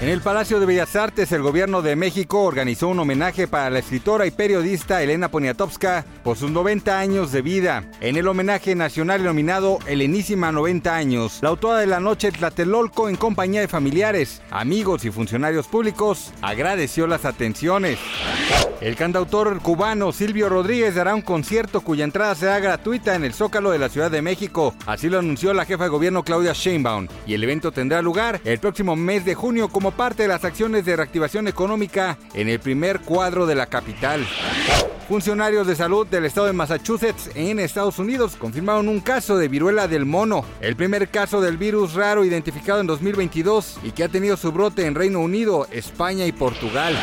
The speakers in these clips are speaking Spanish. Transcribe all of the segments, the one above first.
En el Palacio de Bellas Artes, el gobierno de México organizó un homenaje para la escritora y periodista Elena Poniatowska por sus 90 años de vida. En el homenaje nacional denominado Helenísima 90 años, la autora de la noche Tlatelolco, en compañía de familiares, amigos y funcionarios públicos, agradeció las atenciones. El cantautor cubano Silvio Rodríguez dará un concierto cuya entrada será gratuita en el Zócalo de la Ciudad de México. Así lo anunció la jefa de gobierno Claudia Sheinbaum. Y el evento tendrá lugar el próximo mes de junio como parte de las acciones de reactivación económica en el primer cuadro de la capital. Funcionarios de salud del estado de Massachusetts en Estados Unidos confirmaron un caso de viruela del mono, el primer caso del virus raro identificado en 2022 y que ha tenido su brote en Reino Unido, España y Portugal.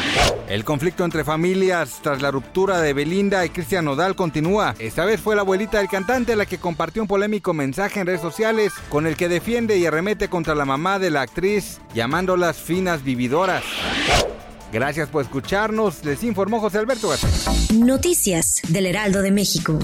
El conflicto entre familias tras la ruptura de Belinda y Cristian Nodal continúa. Esta vez fue la abuelita del cantante la que compartió un polémico mensaje en redes sociales con el que defiende y arremete contra la mamá de la actriz, llamándolas vividoras. Gracias por escucharnos, les informó José Alberto García. Noticias del Heraldo de México.